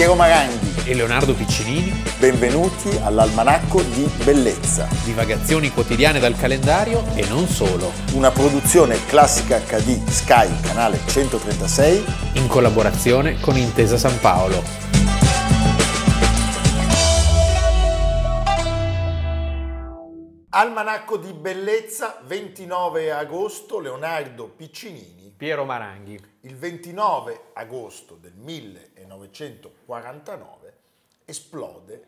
Piero Maranghi. e Leonardo Piccinini, Benvenuti all'Almanacco di Bellezza, divagazioni quotidiane dal calendario e non solo, una produzione classica HD Sky, canale 136. in collaborazione con Intesa San Paolo. Almanacco di Bellezza, 29 agosto, Leonardo Piccinini. Piero Maranghi. Il 29 agosto del 1949 esplode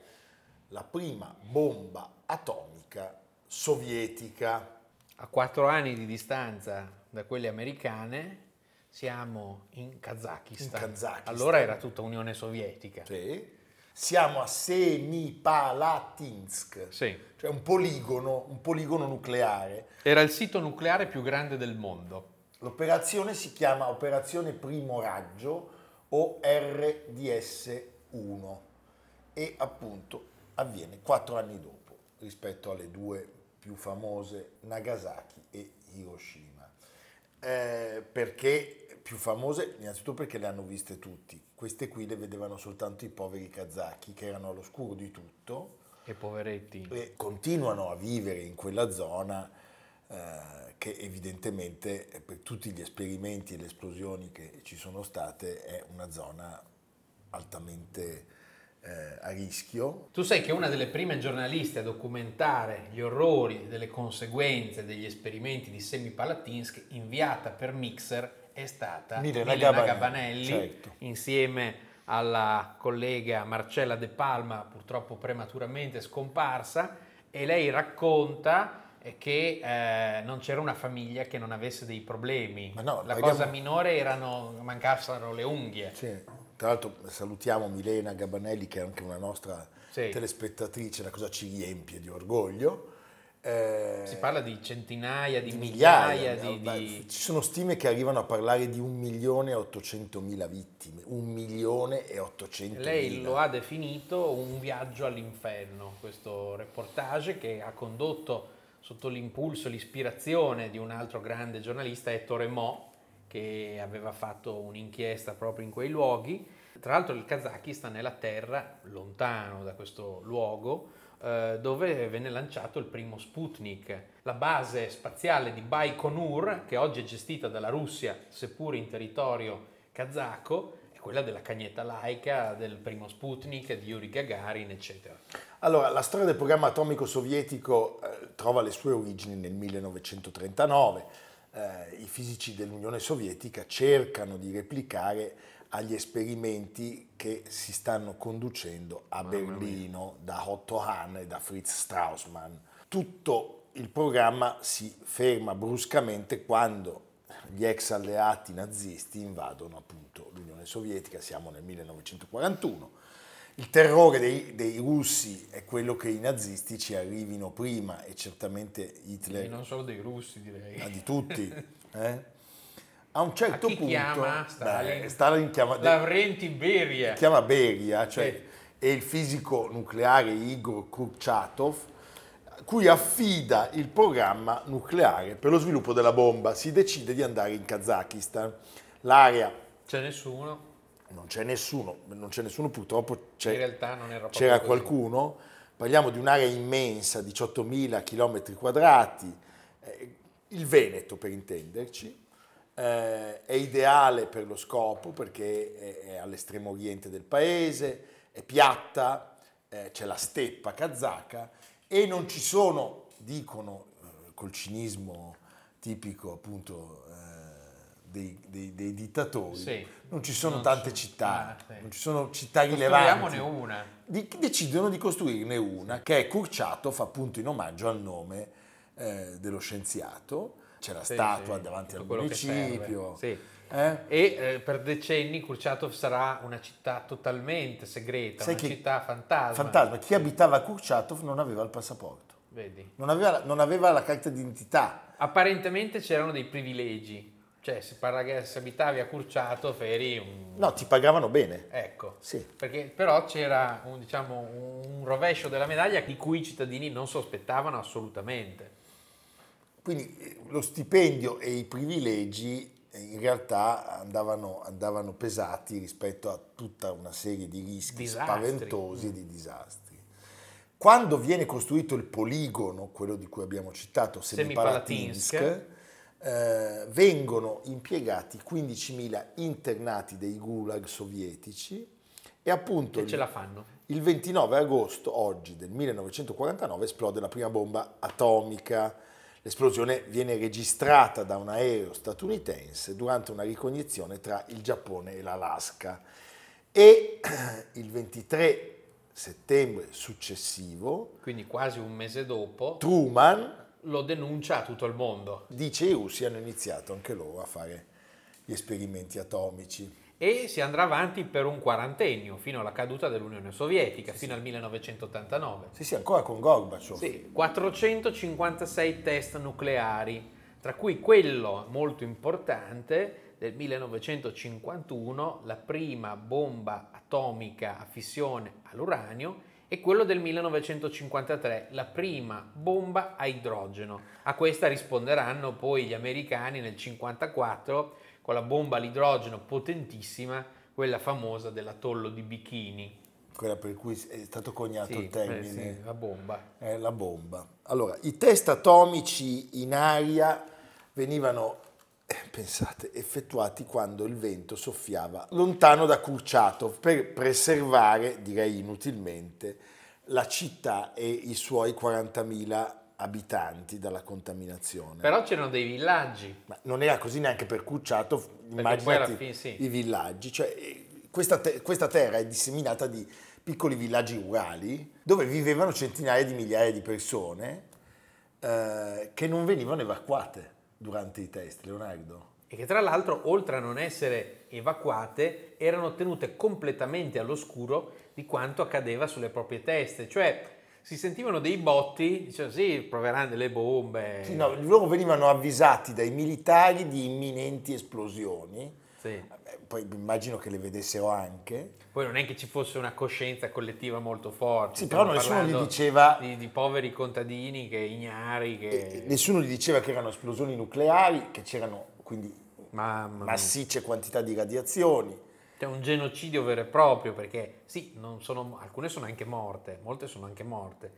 la prima bomba atomica sovietica. A quattro anni di distanza da quelle americane siamo in Kazakistan. In Kazakistan. Allora era tutta Unione Sovietica. Sì. Siamo a Semipalatinsk, Sì. cioè un poligono, un poligono nucleare. Era il sito nucleare più grande del mondo. L'operazione si chiama Operazione Primo Raggio o RDS-1 e appunto avviene quattro anni dopo rispetto alle due più famose Nagasaki e Hiroshima. Eh, perché più famose? Innanzitutto perché le hanno viste tutti. Queste qui le vedevano soltanto i poveri kazaki che erano all'oscuro di tutto E poveretti. e continuano a vivere in quella zona eh, che evidentemente eh, per tutti gli esperimenti e le esplosioni che ci sono state è una zona altamente eh, a rischio. Tu sai che una delle prime giornaliste a documentare gli orrori delle conseguenze degli esperimenti di Semipalatinsk inviata per Mixer è stata Milena Milena Gabanelli, Gabanelli certo. insieme alla collega Marcella De Palma, purtroppo prematuramente scomparsa, e lei racconta che eh, non c'era una famiglia che non avesse dei problemi. No, La cosa minore erano mancassero le unghie. Sì. Tra l'altro salutiamo Milena Gabanelli che è anche una nostra Sì. telespettatrice, la cosa ci riempie di orgoglio. Eh, Si parla di centinaia, di di migliaia, di, ma di- Ci sono stime che arrivano a parlare di un milione e 800 mila vittime. Un milione e 800 Lei lo ha definito un viaggio all'inferno, questo reportage che ha condotto sotto l'impulso, l'ispirazione di un altro grande giornalista, Ettore Mo, che aveva fatto un'inchiesta proprio in quei luoghi. Tra l'altro il Kazakistan è la terra, lontano da questo luogo, eh, dove venne lanciato il primo Sputnik. La base spaziale di Baikonur, che oggi è gestita dalla Russia, seppur in territorio kazako, è quella della cagnetta laica, del primo Sputnik, di Yuri Gagarin, eccetera. Allora, la storia del programma atomico sovietico eh, trova le sue origini nel 1939. Eh, I fisici dell'Unione Sovietica cercano di replicare agli esperimenti che si stanno conducendo a Berlino da Otto Hahn e da Fritz Straussmann. Tutto il programma si ferma bruscamente quando gli ex alleati nazisti invadono appunto l'Unione Sovietica, siamo nel 1941. Il terrore dei, dei russi è quello che i nazisti ci arrivino prima e certamente Hitler E non solo dei russi, direi. ma di tutti. eh? A un certo A punto chiama Stalin? Beh, Stalin chiama, Lavrenti Beria. chiama Beria, cioè, Sì. e il fisico nucleare Igor Kurchatov, cui affida il programma nucleare per lo sviluppo della bomba. Si decide di andare in Kazakistan. L'area C'è nessuno, non c'è nessuno, non c'è nessuno purtroppo c'era qualcuno, parliamo di un'area immensa, 18.000 km quadrati, eh, il Veneto per intenderci, eh, è ideale per lo scopo perché è, è all'estremo oriente del paese, è piatta, eh, c'è la steppa kazaka e non ci sono, dicono eh, col cinismo tipico appunto eh, dei, dei- dei dittatori, Sì. non ci sono Non tante ci- città, ah, sì. non ci sono città rilevanti. Costruiamone una. Di- decidono di costruirne una che è Kurchatov appunto in omaggio al nome eh, dello scienziato. C'è la Sì, statua davanti al municipio. eh? E eh, per decenni Kurchatov sarà una città totalmente segreta, Sai una città fantasma. Fantasma, chi abitava a Kurchatov non aveva il passaporto, Vedi? non aveva, non aveva la carta d'identità. Apparentemente c'erano dei privilegi, cioè se, parla che se abitavi a Kurchatov eri un... No, ti pagavano bene. Ecco, Sì. perché però c'era un, diciamo, un rovescio della medaglia di cui i cittadini non sospettavano assolutamente. Quindi eh, lo stipendio e i privilegi in realtà andavano, andavano pesati rispetto a tutta una serie di rischi Disastri. spaventosi e di disastri. Quando viene costruito il poligono, quello di cui abbiamo citato, Semipalatinsk, eh, vengono impiegati 15.000 internati dei gulag sovietici e appunto Che il- ce la fanno. il 29 agosto, oggi del 1949, esplode la prima bomba atomica. L'esplosione viene registrata da un aereo statunitense durante una ricognizione tra il Giappone e l'Alaska. E il 23 settembre successivo, Quindi quasi un mese dopo Truman lo denuncia a tutto il mondo. dice i russi hanno iniziato anche loro a fare gli esperimenti atomici. E si andrà avanti per un quarantennio fino alla caduta dell'Unione Sovietica, fino al 1989. Sì, sì, ancora con Gorbaciov. Sì, 456 test nucleari, tra cui quello molto importante del 1951, la prima bomba atomica a fissione all'uranio, e quello del 1953, la prima bomba a idrogeno. A questa risponderanno poi gli americani nel 1954 con la bomba all'idrogeno potentissima, quella famosa dell'atollo di Bikini. Quella per cui è stato coniato Sì, il eh, termine. sì, la bomba. è la bomba. Allora, i test atomici in aria venivano, eh, pensate, effettuati quando il vento soffiava lontano da Kurchatov per preservare, direi inutilmente, la città e i suoi 40.000 abitanti dalla contaminazione. Però c'erano dei villaggi. Ma non era così neanche per Kurchatov, immaginati fine sì. i villaggi. Cioè, eh, questa, te- questa terra è disseminata di piccoli villaggi rurali dove vivevano centinaia di migliaia di persone eh, che non venivano evacuate durante i test, Leonardo. e che tra l'altro, oltre a non essere evacuate, erano tenute completamente all'oscuro di quanto accadeva sulle proprie teste. Cioè, si sentivano dei botti, dicevano sì, proveranno delle bombe. Sì, no, loro venivano avvisati dai militari di imminenti esplosioni. Sì. Poi immagino che le vedessero anche. Poi non è che ci fosse una coscienza collettiva molto forte. Sì, però nessuno gli diceva- Di, di poveri contadini che ignari, che... Nessuno gli diceva che erano esplosioni nucleari, che c'erano quindi Mamma mia. massicce quantità di radiazioni. C'è un genocidio vero e proprio, perché sì, non sono- alcune sono anche morte, molte sono anche morte,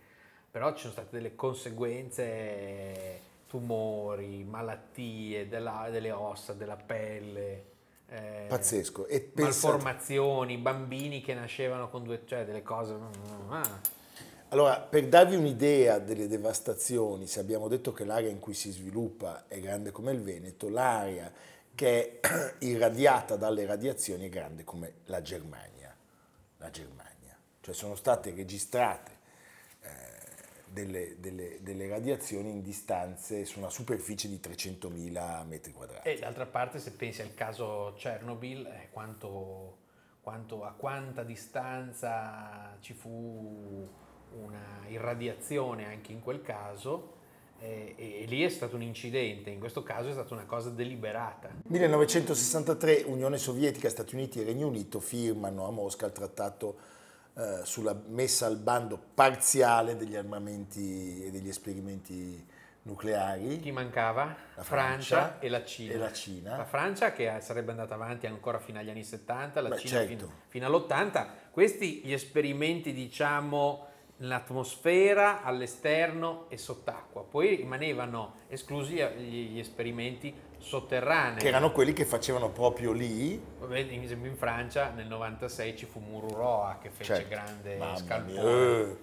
però ci sono state delle conseguenze, tumori, malattie della- delle ossa, della pelle, eh, Pazzesco. E malformazioni, bambini che nascevano con due, cioè delle cose... ah. Allora, per darvi un'idea delle devastazioni, se abbiamo detto che l'area in cui si sviluppa è grande come il Veneto, l'area che è irradiata dalle radiazioni è grande come la Germania. La Germania. Cioè sono state registrate delle, delle- delle radiazioni in distanze su una superficie di 300.000 metri quadrati. E d'altra parte, se pensi al caso Chernobyl, eh, quanto, quanto- a quanta distanza ci fu una irradiazione anche in quel caso, eh, e, e lì è stato un incidente, in questo caso è stata una cosa deliberata. 1963 Unione Sovietica, Stati Uniti e Regno Unito firmano a Mosca il trattato eh, sulla messa al bando parziale degli armamenti e degli esperimenti nucleari. Chi mancava? La Francia, Francia e la Cina. e la Cina. La Francia che sarebbe andata avanti ancora fino agli anni 70, la Beh, Cina certo. fino, fino all'80. Questi gli esperimenti, diciamo, nell'atmosfera, all'esterno e sott'acqua. Poi rimanevano esclusi gli, esperimenti sotterranei. Che erano quelli che facevano proprio lì. Ad esempio in Francia nel 96 ci fu Mururoa che fece Certo. grande Mamma scalpore. mia.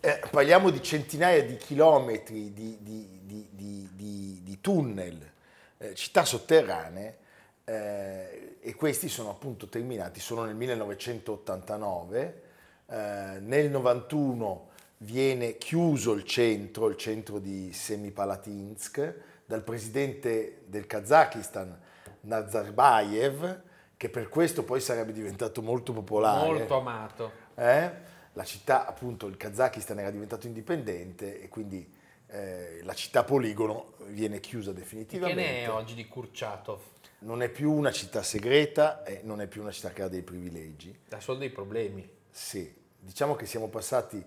Eh, parliamo di centinaia di chilometri di- di- di- di tunnel, eh, città sotterranee, eh, e questi sono appunto terminati solo nel 1989. Eh, nel 91 viene chiuso il centro, il centro di Semipalatinsk, dal presidente del Kazakistan Nazarbayev, che per questo poi sarebbe diventato molto popolare. Molto amato. Eh? La città, appunto, il Kazakistan era diventato indipendente e quindi eh, la città poligono viene chiusa Che definitivamente. ne è oggi di Kurchatov? Non è più una città segreta e non è più una città che ha dei privilegi. Da solo dei problemi. Sì, diciamo che siamo passati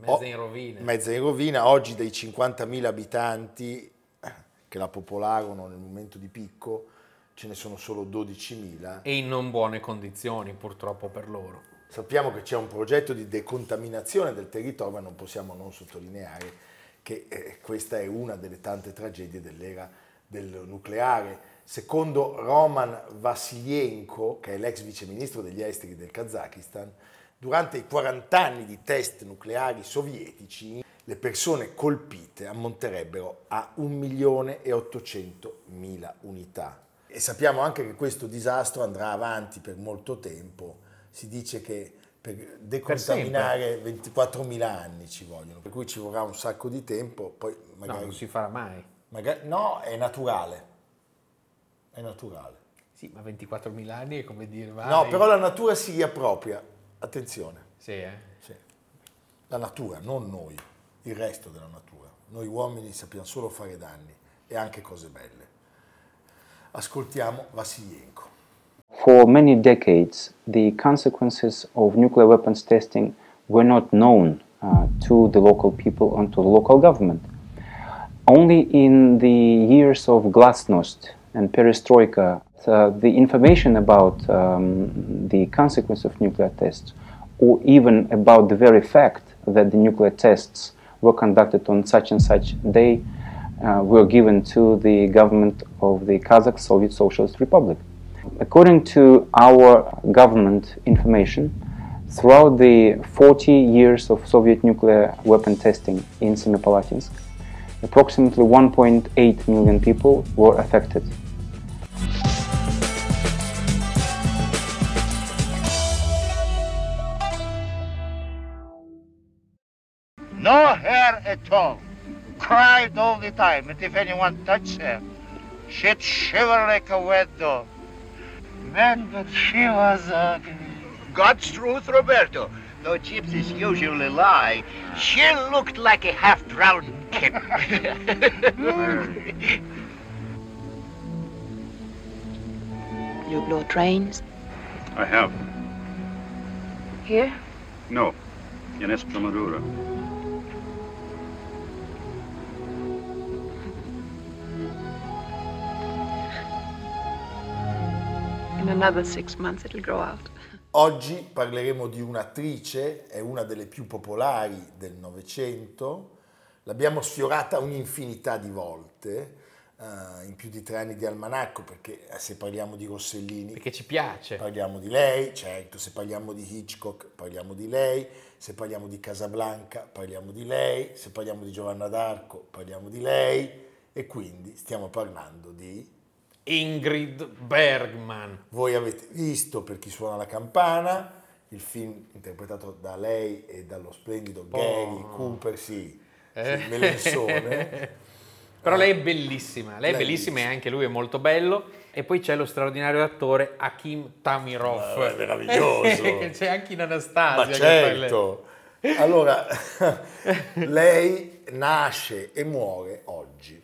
Mezza in rovina. mezza in rovina. Oggi dei 50.000 abitanti che la popolarono nel momento di picco, ce ne sono solo 12.000. E in non buone condizioni purtroppo per loro. Sappiamo che c'è un progetto di decontaminazione del territorio, ma non possiamo non sottolineare che eh, questa è una delle tante tragedie dell'era del nucleare. Secondo Roman Vassilienko, che è l'ex viceministro degli esteri del Kazakistan, durante i 40 anni di test nucleari sovietici le persone colpite ammonterebbero a 1.800.000 unità. E sappiamo anche che questo disastro andrà avanti per molto tempo. Si dice che per decontaminare 24.000 anni ci vogliono, per cui ci vorrà un sacco di tempo, poi magari... No, non si farà mai. Magari, no, è naturale. È naturale. Sì, ma 24.000 anni è come dire... Vai. No, però la natura si riappropria. Attenzione. Sì, eh? Sì. La natura, non noi, il resto della natura. Noi uomini sappiamo solo fare danni e anche cose belle. Ascoltiamo Vassilienko. For many decades, the consequences of nuclear weapons testing were not known uh, to the local people and to the local government. Only in the years of glasnost and perestroika, the information about um, the consequence of nuclear tests, or even about the very fact that the nuclear tests were conducted on such and such day, uh, were given to the government of the Kazakh Soviet Socialist Republic. According to our government information, throughout the 40 years of Soviet nuclear weapon testing in Semipalatinsk, approximately 1.8 million people were affected. Hair at all. Cried all the time, and if anyone touched her, she'd shiver like a wet dog. Man, but she was ugly. God's truth, Roberto. Though gypsies usually lie, she looked like a half-drowned kitten. You blow trains? I have. Here? No, in Estremadura. In another six months it'll grow out. Oggi parleremo di un'attrice, è una delle più popolari del Novecento, l'abbiamo sfiorata un'infinità di volte, eh, in più di tre anni di almanacco, perché eh, se parliamo di Rossellini Perché ci piace. parliamo di lei, certo, se parliamo di Hitchcock parliamo di lei, se parliamo di Casablanca parliamo di lei, se parliamo di Giovanna d'Arco parliamo di lei e quindi stiamo parlando di... Ingrid Bergman. Voi avete visto per chi suona la campana, il film interpretato da lei e dallo splendido Gary Cooper, sì, Eh. sì. Però lei è bellissima, lei è Lei è bellissima e anche lui è molto bello. E poi c'è lo straordinario attore Hakim Tamirov. Ah, è meraviglioso. che c'è anche in Anastasia. Ma certo. Allora, lei nasce e muore oggi,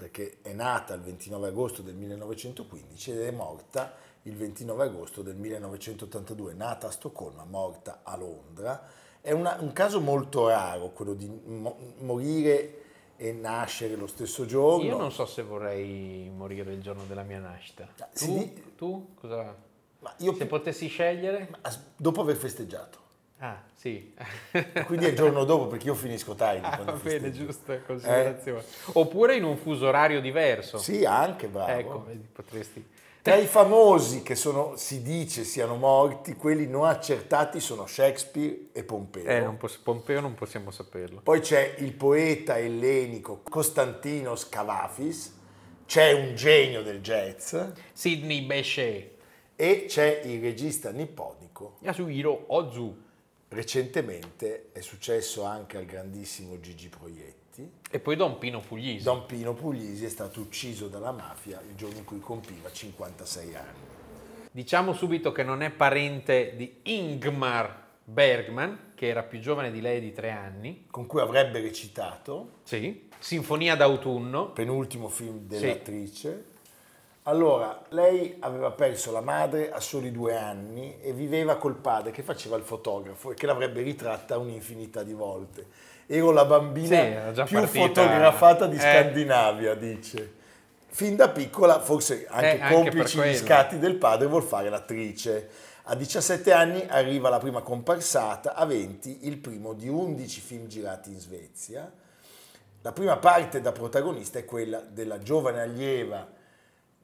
perché è nata il 29 agosto del 1915 ed è morta il 29 agosto del 1982, nata a Stoccolma, morta a Londra. È una- un caso molto raro quello di mo- morire e nascere lo stesso giorno. Io non so se vorrei morire il giorno della mia nascita. Si Tu, di- tu cosa? Ma io Se potessi scegliere? as- dopo aver festeggiato. Ah, sì. Quindi è il giorno dopo perché io finisco tardi. Ah, va bene, festeggio. giusta considerazione. Oppure in un fuso orario diverso. Sì, anche bravo. Ecco, potresti... Tra i famosi che sono, si dice siano morti, quelli non accertati sono Shakespeare e Pompeo. Eh, non posso- Pompeo non possiamo saperlo. Poi c'è il poeta ellenico Costantinos Cavafis, c'è un genio del jazz Sidney Bechet. e c'è il regista nipponico. Yasuhiro Ozu. Recentemente è successo anche al grandissimo Gigi Proietti. E poi Don Pino Puglisi. Don Pino Puglisi è stato ucciso dalla mafia il giorno in cui compiva 56 anni. Diciamo subito che non è parente di Ingmar Bergman, che era più giovane di lei di tre anni. Con cui avrebbe recitato Sì. Sinfonia d'autunno. penultimo film dell'attrice. Allora, lei aveva perso la madre a soli due anni e viveva col padre che faceva il fotografo e che l'avrebbe ritratta un'infinità di volte. Ero la bambina Sì, più partita- fotografata di eh. Scandinavia, dice. fin da piccola, forse anche Eh, anche complici per gli scatti del padre, vuol fare l'attrice. A 17 anni arriva la prima comparsata, a 20 il primo di 11 film girati in Svezia. La prima parte da protagonista è quella della giovane allieva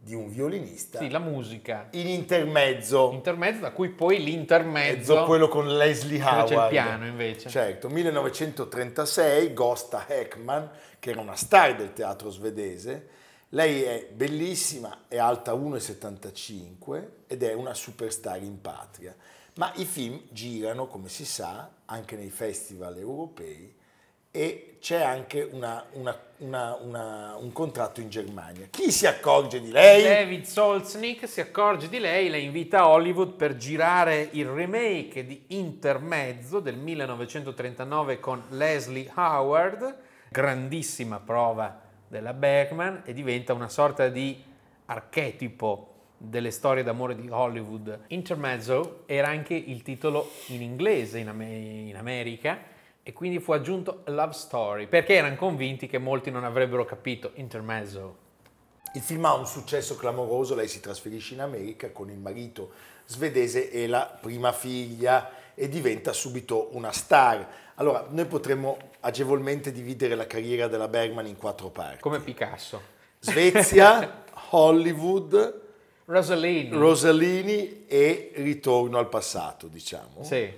di un violinista Sì, la musica. in intermezzo, Intermezzo, da cui poi l'intermezzo. mezzo quello con Leslie Howard. c'è il piano, invece. Certo, 1936, Gosta Heckman, che era una star del teatro svedese. Lei è bellissima, è alta 1,75 ed è una superstar in patria. Ma i film girano, come si sa, anche nei festival europei e c'è anche una- una- una- una- un contratto in Germania. Chi si accorge di lei? David Solznick si accorge di lei, la invita a Hollywood per girare il remake di Intermezzo del 1939 con Leslie Howard, grandissima prova della Bergman e diventa una sorta di archetipo delle storie d'amore di Hollywood. Intermezzo era anche il titolo in inglese in, Ame- in America e quindi fu aggiunto Love Story perché erano convinti che molti non avrebbero capito Intermezzo. Il film ha un successo clamoroso, lei si trasferisce in America con il marito svedese e la prima figlia e diventa subito una star. Allora, noi potremmo agevolmente dividere la carriera della Bergman in quattro parti. come Picasso. Svezia, Hollywood, Rosaline. Rosalini e ritorno al passato, diciamo. Sì.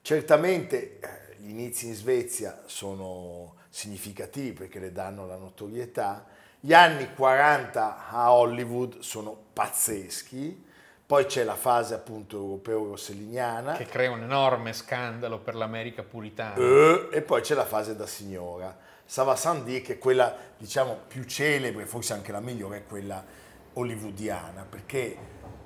Certamente eh, gli inizi in Svezia sono significativi perché le danno la notorietà. Gli anni 40 a Hollywood sono pazzeschi. Poi c'è la fase appunto europeo-rosselliniana che crea un enorme scandalo per l'America puritana. eh, e poi c'è la fase da signora. Sava Sandy che è quella diciamo più celebre, forse anche la migliore, è quella hollywoodiana perché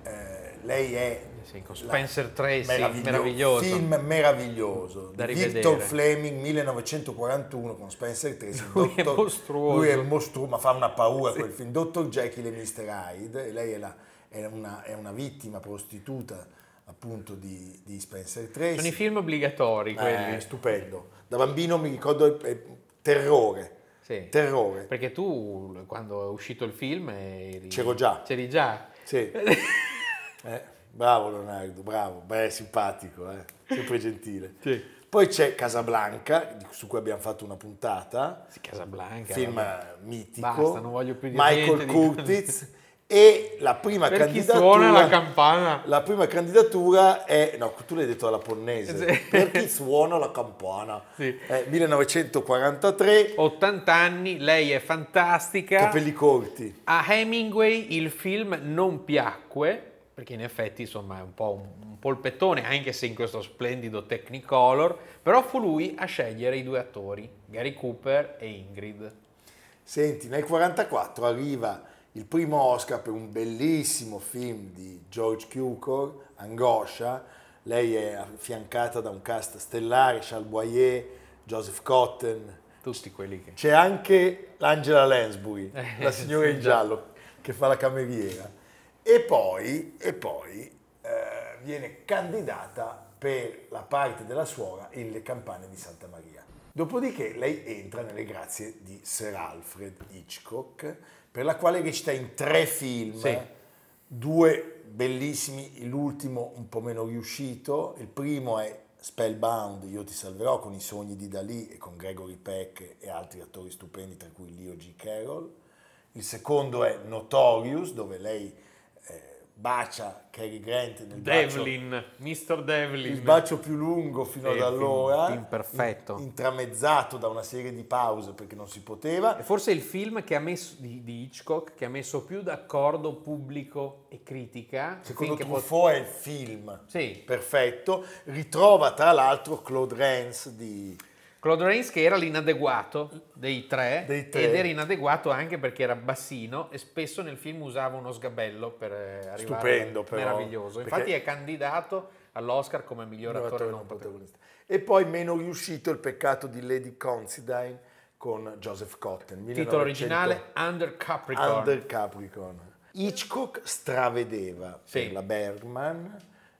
eh, lei è Sì, con Spencer Tracy, meraviglio- meraviglioso. film meraviglioso Da rivedere. Victor Fleming 1941 con Spencer Tracy Lui è Dottor- mostruoso. lui è mostruoso ma fa una paura quel film Dr. Jekyll e Mr. Hyde e lei è, la- è una, è una vittima prostituta appunto di, di Spencer Tracy Sono i film obbligatori quelli. eh, stupendo da bambino mi ricordo eh, terrore Sì. terrore Perché tu, quando è uscito il film, eri... C'ero già. C'eri già. Sì. Eh, bravo Leonardo, bravo, beh, simpatico, eh, sempre gentile. Poi c'è Casablanca, di- su cui abbiamo fatto una puntata, Sì, Casablanca. film vabbè. mitico. Basta, non voglio più dire Michael niente di- Curtiz. e la prima Per chi candidatura... suona la campana. La prima candidatura è... No, tu l'hai detto alla ponnese. Sì. Per chi suona la campana. Sì. Eh, 1943, 80 anni, lei è fantastica. capelli corti. A Hemingway il film non piacque, perché in effetti insomma è un po' un, un polpettone, anche se in questo splendido Technicolor, però fu lui a scegliere i due attori, Gary Cooper e Ingrid. Senti, nel 1944 arriva il primo Oscar per un bellissimo film di George Cukor, Angoscia. Lei è affiancata da un cast stellare, Charles Boyer, Joseph Cotten. Tutti quelli che... C'è anche l'Angela Lansbury, la signora in giallo, che fa la cameriera. E poi, e poi eh, viene candidata per la parte della suora in Le campane di Santa Maria. Dopodiché lei entra nelle grazie di Sir Alfred Hitchcock, per la quale recita in tre film, Sì. due bellissimi, l'ultimo un po' meno riuscito, il primo è Spellbound, Io ti salverò con i sogni di Dalì e con Gregory Peck e altri attori stupendi, tra cui Leo G. Carroll. Il secondo è Notorious, dove lei bacia Cary Grant nel bacio, Devlin, Mr. Devlin. il bacio più lungo fino Sì, ad allora, film- film intramezzato da una serie di pause perché non si poteva. È forse il film che ha messo, di, di Hitchcock che ha messo più d'accordo pubblico e critica. Secondo finché pot- Truffaut è il film Sì. perfetto, ritrova tra l'altro Claude Rains di... Claude Rains che era l'inadeguato dei tre, Dei tre. ed era inadeguato anche perché era bassino e spesso nel film usava uno sgabello per eh, arrivare Stupendo, però, meraviglioso. Infatti è candidato all'Oscar come miglior Attore non non protagonista. E poi meno riuscito il peccato di Lady Considine con Joseph Cotten. Titolo 1900 originale Under Capricorn. Under Capricorn. Hitchcock stravedeva Sì. per la Bergman,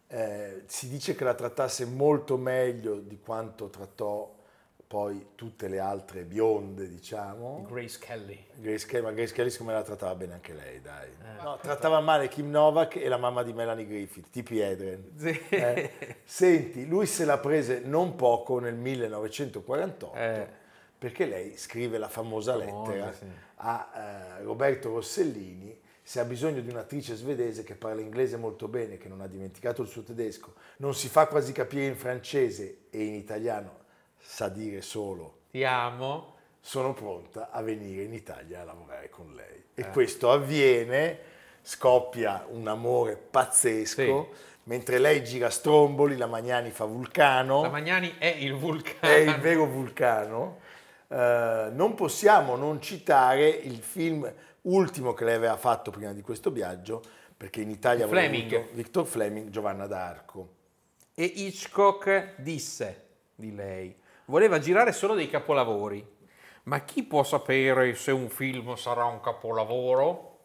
eh, si dice che la trattasse molto meglio di quanto trattò poi tutte le altre bionde, diciamo. Grace Kelly. Grace Kelly, ma Grace Kelly secondo me la trattava bene anche lei, dai. No, trattava male Kim Novak e la mamma di Melanie Griffith, Tippi Hedren. Sì. Eh, Senti, lui se la prese non poco nel 1948 Eh. perché lei scrive la famosa lettera sì. a eh, Roberto Rossellini se ha bisogno di un'attrice svedese che parla inglese molto bene, che non ha dimenticato il suo tedesco, non si fa quasi capire in francese e in italiano sa dire solo Ti amo. sono pronta a venire in Italia a lavorare con lei. Eh. E questo avviene, scoppia un amore pazzesco, Sì. mentre lei gira Stromboli, la Magnani fa Vulcano, La Magnani è il vulcano. è il vero Vulcano. Eh, non possiamo non citare il film ultimo che lei aveva fatto prima di questo viaggio, perché in Italia aveva avuto Victor Fleming, Giovanna d'Arco. E Hitchcock disse di lei, voleva girare solo dei capolavori. Ma chi può sapere se un film sarà un capolavoro?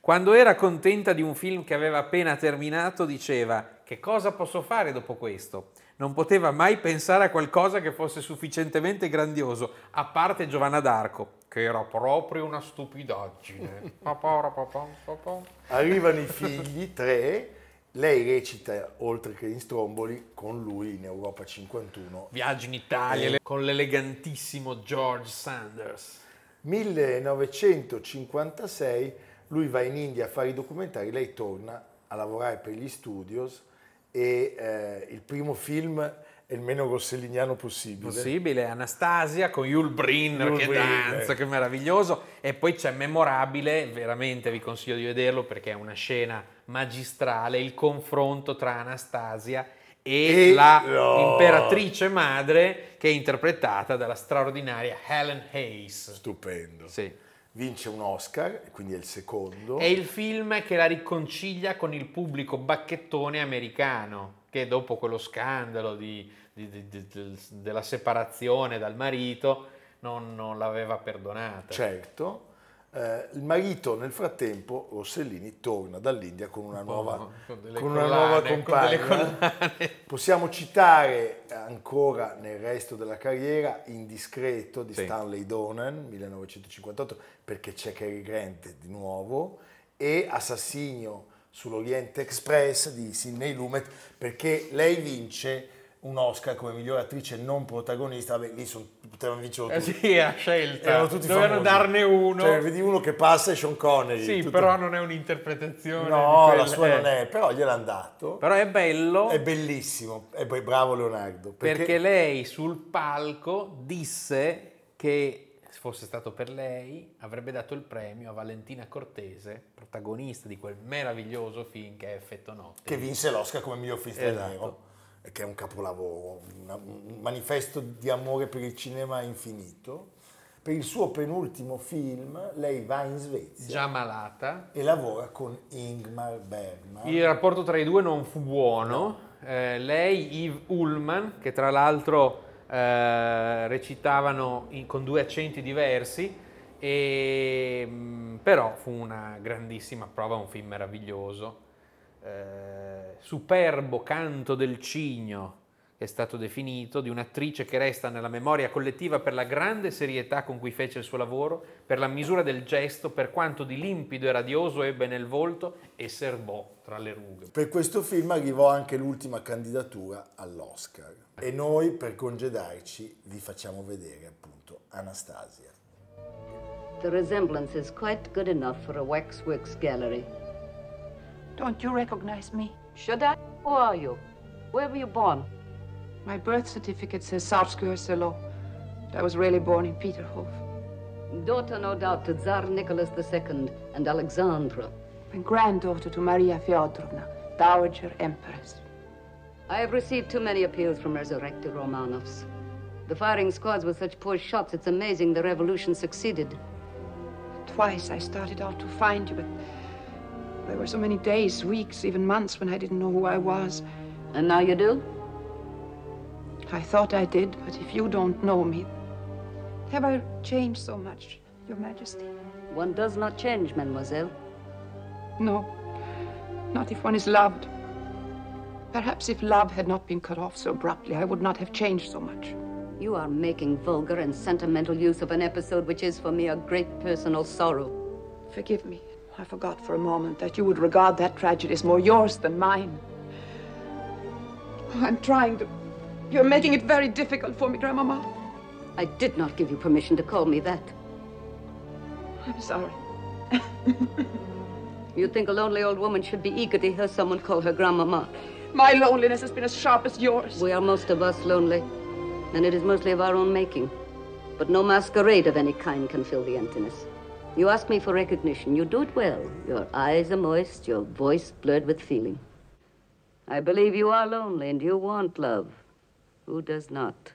Quando era contenta di un film che aveva appena terminato, diceva che cosa posso fare dopo questo? Non poteva mai pensare a qualcosa che fosse sufficientemente grandioso, a parte Giovanna d'Arco, che era proprio una stupidaggine. Arrivano i figli, tre, lei recita, oltre che in Stromboli, con lui in Europa 51. Viaggio in Italia Eh. con l'elegantissimo George Sanders. 1956 lui va in India a fare i documentari, lei torna a lavorare per gli studios e eh, il primo film è il meno rosselliniano possibile. Possibile, Anastasia con Yul Brynner Yul che Brynner. danza, che meraviglioso. E poi c'è memorabile, veramente vi consiglio di vederlo perché è una scena magistrale, il confronto tra Anastasia e, E- la no. imperatrice madre che è interpretata dalla straordinaria Helen Hayes. Stupendo. Sì. Vince un Oscar, quindi è il secondo. È il film che la riconcilia con il pubblico bacchettone americano, che dopo quello scandalo di- di- di- di- del- della separazione dal marito non, non l'aveva perdonata. Certo. Eh, il marito nel frattempo, Rossellini, torna dall'India con una nuova, Oh, con con una collane, nuova con compagna. Possiamo citare ancora nel resto della carriera Indiscreto di Sì. Stanley Donen, 1958, perché c'è Cary Grant di nuovo, e Assassinio sull'Oriente Express di Sidney Lumet, perché lei vince un Oscar come miglior attrice non protagonista, vabbè lì son, potevano vincere Eh tutti. sì, a scelta. Erano tutti Dovevano famosi. darne uno. Cioè, vedi uno che passa e Sean Connery. sì, tutto- però non è un'interpretazione. No, la sua eh. non è, però gliel'hanno dato. Però è bello È bellissimo, è poi bravo Leonardo. perché... lei sul palco disse che se fosse stato per lei avrebbe dato il premio a Valentina Cortese, protagonista di quel meraviglioso film che è Effetto Notte. che vinse l'Oscar come miglior film straniero, Esatto. e che è un capolavoro, un manifesto di amore per il cinema infinito. Per il suo penultimo film lei va in Svezia Già malata. e lavora con Ingmar Bergman. Il rapporto tra i due non fu buono. Eh, lei, Yves Ullman, che tra l'altro eh, recitavano in- con due accenti diversi, e, mh, però fu una grandissima prova, un film meraviglioso. Eh, superbo canto del cigno che è stato definito, di un'attrice che resta nella memoria collettiva per la grande serietà con cui fece il suo lavoro, per la misura del gesto, per quanto di limpido e radioso ebbe nel volto e serbò tra le rughe. Per questo film arrivò anche l'ultima candidatura all'Oscar e noi per congedarci vi facciamo vedere appunto Anastasia. The resemblance is quite good enough for a waxworks gallery. Don't you recognize me? Should I? Who are you? Where were you born? My birth certificate says Sarskoye-Selo. I was really born in Peterhof. Daughter, no doubt, to Tsar Nicholas II and Alexandra. And granddaughter to Maria Fyodorovna, Dowager Empress. I have received too many appeals from resurrected Romanovs. The firing squads were such poor shots, it's amazing the revolution succeeded. Twice I started out to find you, but there were so many days, weeks, even months when I didn't know who I was. And now you do? I thought I did, but if you don't know me, have I changed so much, Your Majesty? One does not change, mademoiselle. No, not if one is loved. Perhaps if love had not been cut off so abruptly, I would not have changed so much. You are making vulgar and sentimental use of an episode which is for me a great personal sorrow. Forgive me. I forgot for a moment that you would regard that tragedy as more yours than mine. Oh, I'm trying to. You're making it very difficult for me, Grandmama. I did not give you permission to call me that. I'm sorry. You think a lonely old woman should be eager to hear someone call her grandmama. My loneliness has been as sharp as yours. We are most of us lonely, and it is mostly of our own making. But no masquerade of any kind can fill the emptiness. You ask me for recognition. You do it well. Your eyes are moist, your voice blurred with feeling. I believe you are lonely and you want love. Who does not?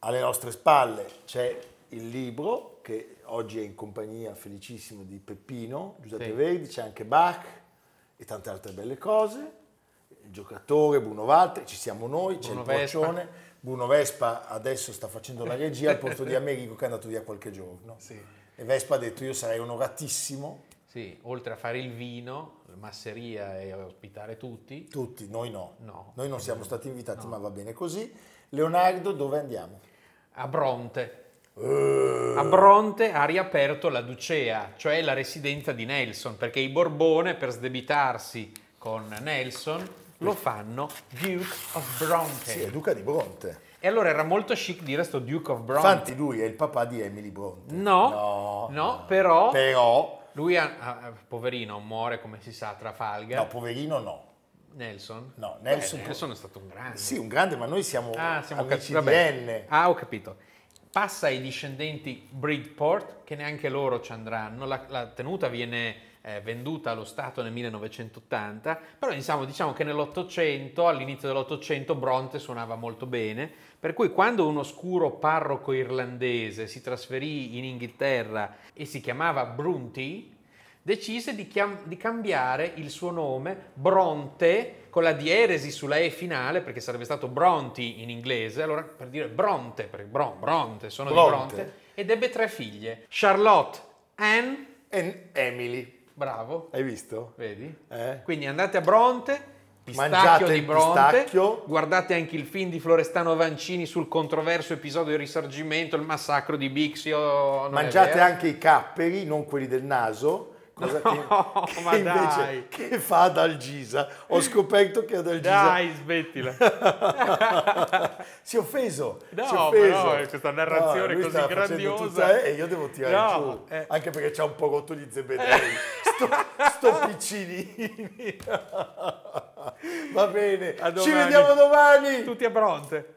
Alle nostre spalle c'è il libro che oggi è in compagnia felicissimo di Peppino, Giuseppe Sì. Verdi, c'è anche Bach e tante altre belle cose. Il giocatore, Bruno Walter, ci siamo noi, c'è Bruno il Vespa. Porcione. Bruno Vespa adesso sta facendo la regia al posto di Americo che è andato via qualche giorno. E Vespa ha detto io sarei onoratissimo, Sì, oltre a fare il vino, la masseria e ospitare tutti. tutti, noi no. No. Noi non siamo stati invitati ma va bene così. Leonardo, dove andiamo? A Bronte. Eh. A Bronte ha riaperto la Ducea, cioè la residenza di Nelson, perché i Borbone per sdebitarsi con Nelson lo fanno Duke of Bronte. Sì, è Duca di Bronte. E allora era molto chic dire sto Duke of Bronte. Infatti lui è il papà di Emily Bronte. No, no, no, però Però, lui, ha, poverino, muore come si sa a Trafalgar. no, poverino no. Nelson? No, Beh, Nelson- Nelson è stato un grande. Sì, un grande, ma noi siamo, Ah, siamo amici cap-. N. Ah, ho capito. Passa ai discendenti Bridport, che neanche loro ci andranno. La, la tenuta viene eh, venduta allo Stato nel 1980, però diciamo, diciamo che nell'Ottocento, all'inizio dell'Ottocento, Bronte suonava molto bene, per cui quando un oscuro parroco irlandese si trasferì in Inghilterra e si chiamava Brunty, decise di, chiam- di cambiare il suo nome Bronte con la dieresi sulla E finale perché sarebbe stato Bronti in inglese, allora per dire Bronte, perché Bron- Bronte, sono Bronte. di Bronte, ed ebbe tre figlie, Charlotte, Anne, E Emily, bravo, hai visto? vedi? Eh? Quindi andate a Bronte, pistacchio Mangiate di Bronte, pistacchio. guardate anche il film di Florestano Vancini sul controverso episodio del risorgimento, il massacro di Bixio. Mangiate anche i capperi, non quelli del naso. Cosa che, No, che ma invece che fa Adalgisa. Ho scoperto che Adalgisa Dai, smettila. si è offeso. No, si è offeso. però questa narrazione lui così grandiosa. tutta- eh, e io devo tirare No, giù. eh. Anche perché c'ha un po' rotto gli zebedei. sto, sto piccinini. Va bene. Ci vediamo domani. Tutti a Bronte.